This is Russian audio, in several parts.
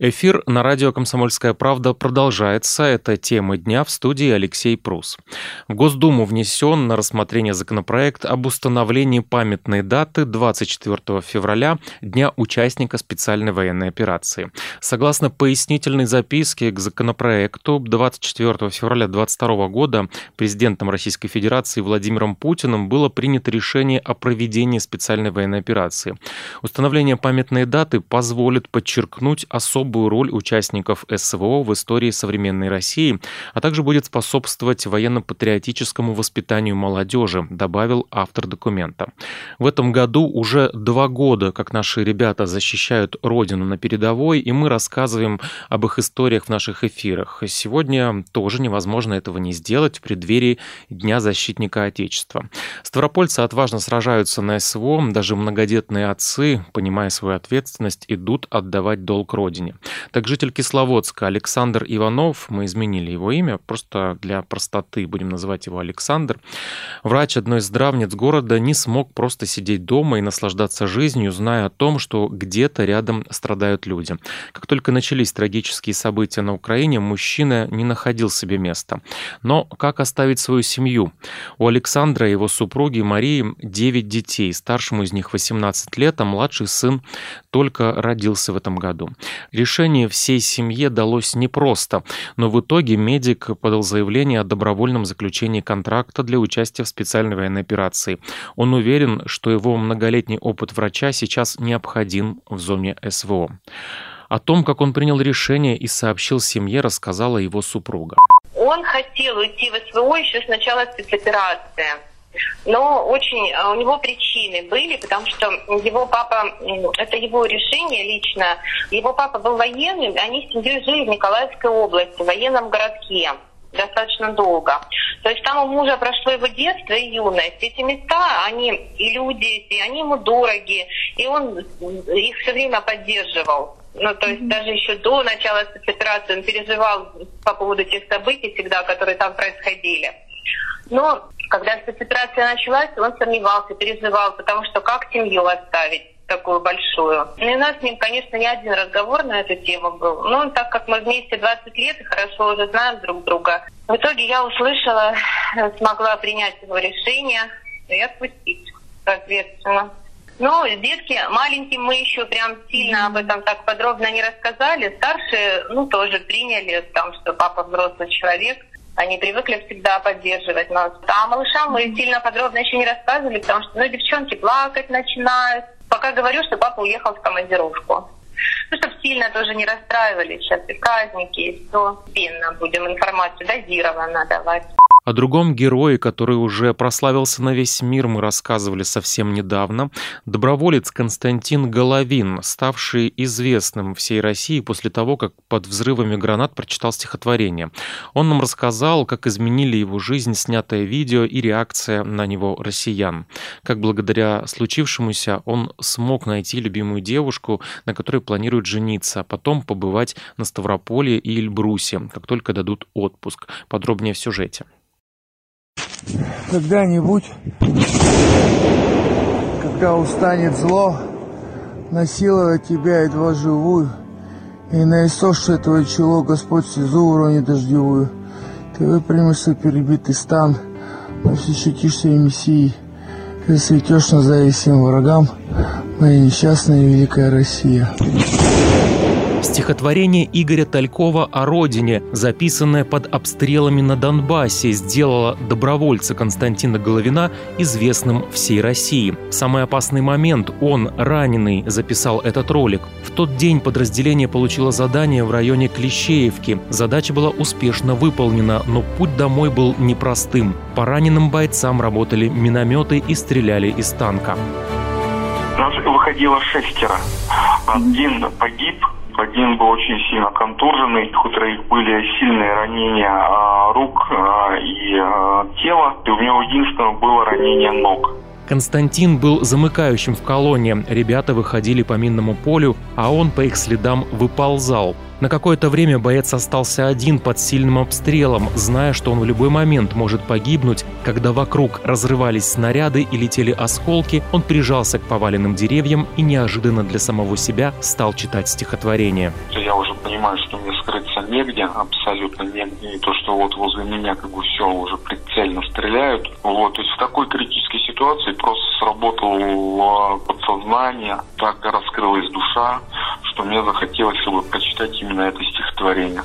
Эфир на радио «Комсомольская правда» продолжается. Это тема дня в студии Алексей Прус. В Госдуму внесен на рассмотрение законопроект об установлении памятной даты 24 февраля, Дня участника специальной военной операции. Согласно пояснительной записке к законопроекту, 24 февраля 2022 года президентом Российской Федерации Владимиром Путиным было принято решение о проведении специальной военной операции. Установление памятной даты позволит подчеркнуть особо особую роль участников СВО в истории современной России, а также будет способствовать военно-патриотическому воспитанию молодежи, добавил автор документа. В этом году уже два года, как наши ребята защищают Родину на передовой, и мы рассказываем об их историях в наших эфирах. Сегодня тоже невозможно этого не сделать в преддверии Дня защитника Отечества. Ставропольцы отважно сражаются на СВО, даже многодетные отцы, понимая свою ответственность, идут отдавать долг Родине. Так житель Кисловодска Александр Иванов, мы изменили его имя, просто для простоты будем называть его Александр, врач одной из здравниц города не смог просто сидеть дома и наслаждаться жизнью, зная о том, что где-то рядом страдают люди. Как только начались трагические события на Украине, мужчина не находил себе места. Но как оставить свою семью? У Александра и его супруги Марии 9 детей, старшему из них 18 лет, а младший сын только родился в этом году. Решение всей семье далось непросто, но в итоге медик подал заявление о добровольном заключении контракта для участия в специальной военной операции. Он уверен, что его многолетний опыт врача сейчас необходим в зоне СВО. О том, как он принял решение и сообщил семье, рассказала его супруга. Он хотел уйти в СВО еще с начала спецоперации но очень а, у него причины были, потому что его папа, это его решение лично, его папа был военным, они с семьей жили в Николаевской области, в военном городке достаточно долго. То есть там у мужа прошло его детство и юность. Эти места, они и люди эти, они ему дороги, и он их все время поддерживал. Ну, то есть mm-hmm. даже еще до начала спецоперации он переживал по поводу тех событий всегда, которые там происходили. Но когда спецоперация началась, он сомневался, переживал, потому что как семью оставить? такую большую. Ну, и у нас с ним, конечно, не один разговор на эту тему был. Но так как мы вместе 20 лет и хорошо уже знаем друг друга, в итоге я услышала, смогла принять его решение и отпустить, соответственно. Ну, детки маленьким мы еще прям сильно об этом так подробно не рассказали. Старшие, ну, тоже приняли, там, что папа взрослый человек. Они привыкли всегда поддерживать нас. А малышам мы сильно подробно еще не рассказывали, потому что ну, девчонки плакать начинают. Пока говорю, что папа уехал в командировку. Ну, чтобы сильно тоже не расстраивались. Сейчас и праздники, и все. Пенно будем информацию дозированно давать. О другом герое, который уже прославился на весь мир, мы рассказывали совсем недавно. Доброволец Константин Головин, ставший известным всей России после того, как под взрывами гранат прочитал стихотворение. Он нам рассказал, как изменили его жизнь снятое видео и реакция на него россиян. Как благодаря случившемуся он смог найти любимую девушку, на которой планирует жениться, а потом побывать на Ставрополье и Эльбрусе, как только дадут отпуск. Подробнее в сюжете когда-нибудь, когда устанет зло, насиловать тебя едва живую, и на иссохшее твое чело Господь слезу уронит дождевую. Ты выпрямишься перебитый стан, но все щетишься и мессией. Ты светешь на заре всем врагам, моя несчастная великая Россия. Стихотворение Игоря Талькова о родине, записанное под обстрелами на Донбассе, сделало добровольца Константина Головина известным всей России. В самый опасный момент он, раненый, записал этот ролик. В тот день подразделение получило задание в районе Клещеевки. Задача была успешно выполнена, но путь домой был непростым. По раненым бойцам работали минометы и стреляли из танка. Нас выходило шестеро. Один погиб, один был очень сильно контуженный, у троих были сильные ранения а, рук а, и а, тела. И у него единственное было ранение ног. Константин был замыкающим в колонне. Ребята выходили по минному полю, а он по их следам выползал. На какое-то время боец остался один под сильным обстрелом, зная, что он в любой момент может погибнуть. Когда вокруг разрывались снаряды и летели осколки, он прижался к поваленным деревьям и неожиданно для самого себя стал читать стихотворение. Уже понимаю, что мне скрыться негде, абсолютно негде. И то, что вот возле меня как бы все уже прицельно стреляют. Вот, то есть в такой критической ситуации просто сработало подсознание, так раскрылась душа, что мне захотелось чтобы прочитать именно это стихотворение.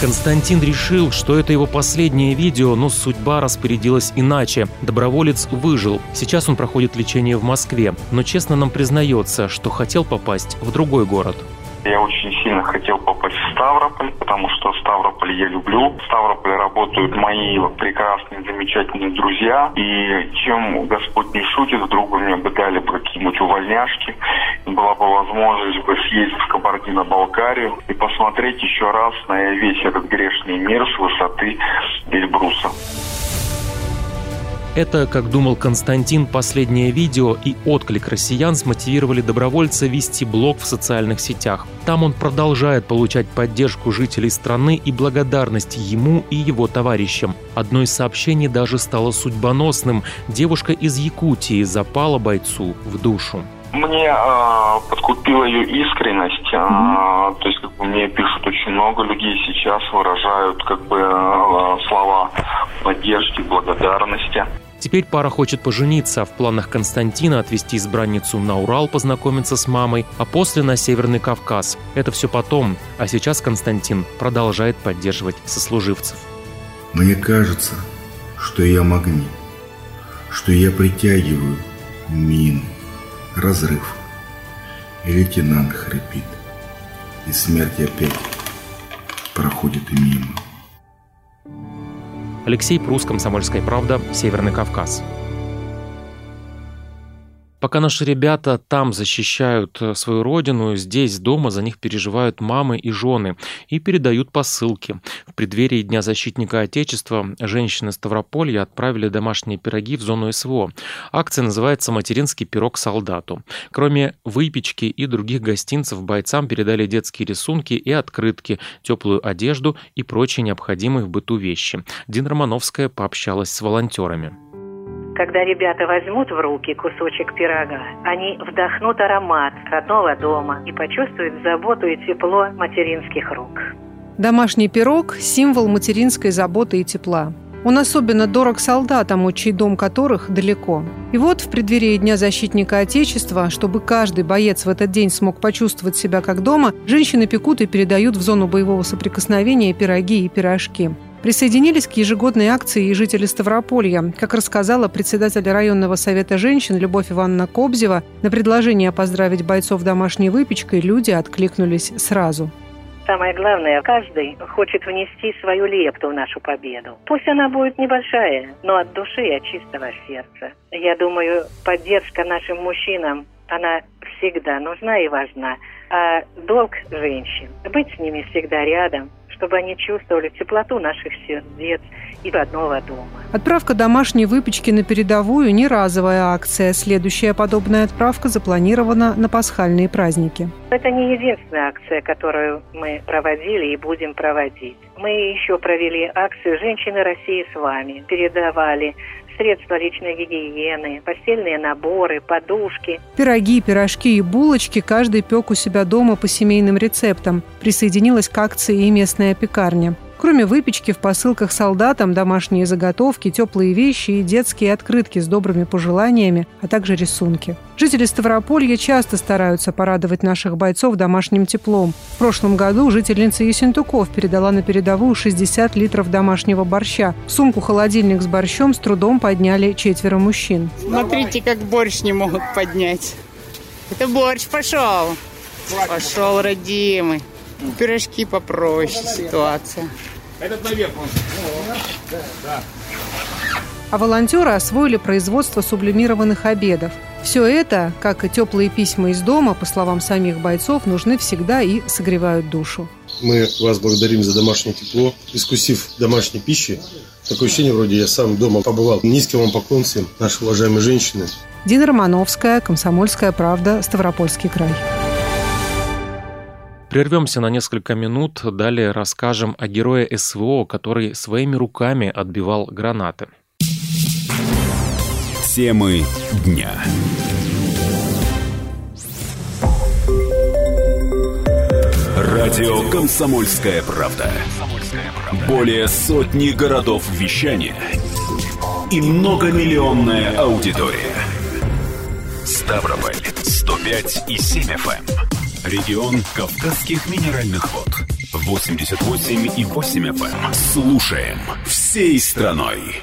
Константин решил, что это его последнее видео, но судьба распорядилась иначе. Доброволец выжил. Сейчас он проходит лечение в Москве, но честно нам признается, что хотел попасть в другой город. Я очень сильно хотел попасть в Ставрополь, потому что Ставрополь я люблю. В Ставрополе работают мои прекрасные, замечательные друзья. И чем Господь не шутит, вдруг мне бы дали бы какие-нибудь увольняшки, была бы возможность бы съездить в Кабардино-Балкарию и посмотреть еще раз на весь этот грешный мир с высоты Эльбруса. Это, как думал Константин, последнее видео и отклик россиян смотивировали добровольца вести блог в социальных сетях. Там он продолжает получать поддержку жителей страны и благодарность ему и его товарищам. Одно из сообщений даже стало судьбоносным. Девушка из Якутии запала бойцу в душу. Мне э, подкупила ее искренность. Э, то есть, как бы мне пишут очень много людей сейчас, выражают как бы э, слова поддержки, благодарности. Теперь пара хочет пожениться, в планах Константина отвезти избранницу на Урал познакомиться с мамой, а после на Северный Кавказ. Это все потом, а сейчас Константин продолжает поддерживать сослуживцев. Мне кажется, что я магнит, что я притягиваю мину, разрыв. И лейтенант хрипит, и смерть опять проходит мимо. Алексей Прус, Комсомольская правда, Северный Кавказ. Пока наши ребята там защищают э, свою родину, здесь дома за них переживают мамы и жены и передают посылки. В преддверии Дня защитника Отечества женщины Ставрополья отправили домашние пироги в зону СВО. Акция называется «Материнский пирог солдату». Кроме выпечки и других гостинцев, бойцам передали детские рисунки и открытки, теплую одежду и прочие необходимые в быту вещи. Дина Романовская пообщалась с волонтерами. Когда ребята возьмут в руки кусочек пирога, они вдохнут аромат родного дома и почувствуют заботу и тепло материнских рук. Домашний пирог – символ материнской заботы и тепла. Он особенно дорог солдатам, чей дом которых далеко. И вот в преддверии Дня защитника Отечества, чтобы каждый боец в этот день смог почувствовать себя как дома, женщины пекут и передают в зону боевого соприкосновения пироги и пирожки. Присоединились к ежегодной акции и жители Ставрополья. Как рассказала председатель районного совета женщин Любовь Ивановна Кобзева, на предложение поздравить бойцов домашней выпечкой люди откликнулись сразу. Самое главное, каждый хочет внести свою лепту в нашу победу. Пусть она будет небольшая, но от души и от чистого сердца. Я думаю, поддержка нашим мужчинам, она всегда нужна и важна. А долг женщин – быть с ними всегда рядом, чтобы они чувствовали теплоту наших сердец и родного дома. Отправка домашней выпечки на передовую – не разовая акция. Следующая подобная отправка запланирована на пасхальные праздники. Это не единственная акция, которую мы проводили и будем проводить. Мы еще провели акцию «Женщины России с вами». Передавали средства личной гигиены, постельные наборы, подушки. Пироги, пирожки и булочки каждый пек у себя дома по семейным рецептам. Присоединилась к акции и местная пекарня. Кроме выпечки, в посылках солдатам домашние заготовки, теплые вещи и детские открытки с добрыми пожеланиями, а также рисунки. Жители Ставрополья часто стараются порадовать наших бойцов домашним теплом. В прошлом году жительница Есентуков передала на передовую 60 литров домашнего борща. Сумку-холодильник с борщом с трудом подняли четверо мужчин. Смотрите, как борщ не могут поднять. Это борщ пошел. Пошел, родимый. Пирожки попроще ситуация. Этот наверх. А волонтеры освоили производство сублимированных обедов. Все это, как и теплые письма из дома, по словам самих бойцов, нужны всегда и согревают душу. Мы вас благодарим за домашнее тепло. Искусив домашней пищи, Такое ощущение, вроде я сам дома побывал. Низкий вам поклон всем, наши уважаемые женщины. Дина Романовская, «Комсомольская правда», Ставропольский край. Прервемся на несколько минут, далее расскажем о герое СВО, который своими руками отбивал гранаты. Темы дня. Радио «Комсомольская правда». Более сотни городов вещания и многомиллионная аудитория. Ставрополь 105 и 7 FM. Регион Кавказских минеральных вод. 88 и 8 FM. Слушаем всей страной.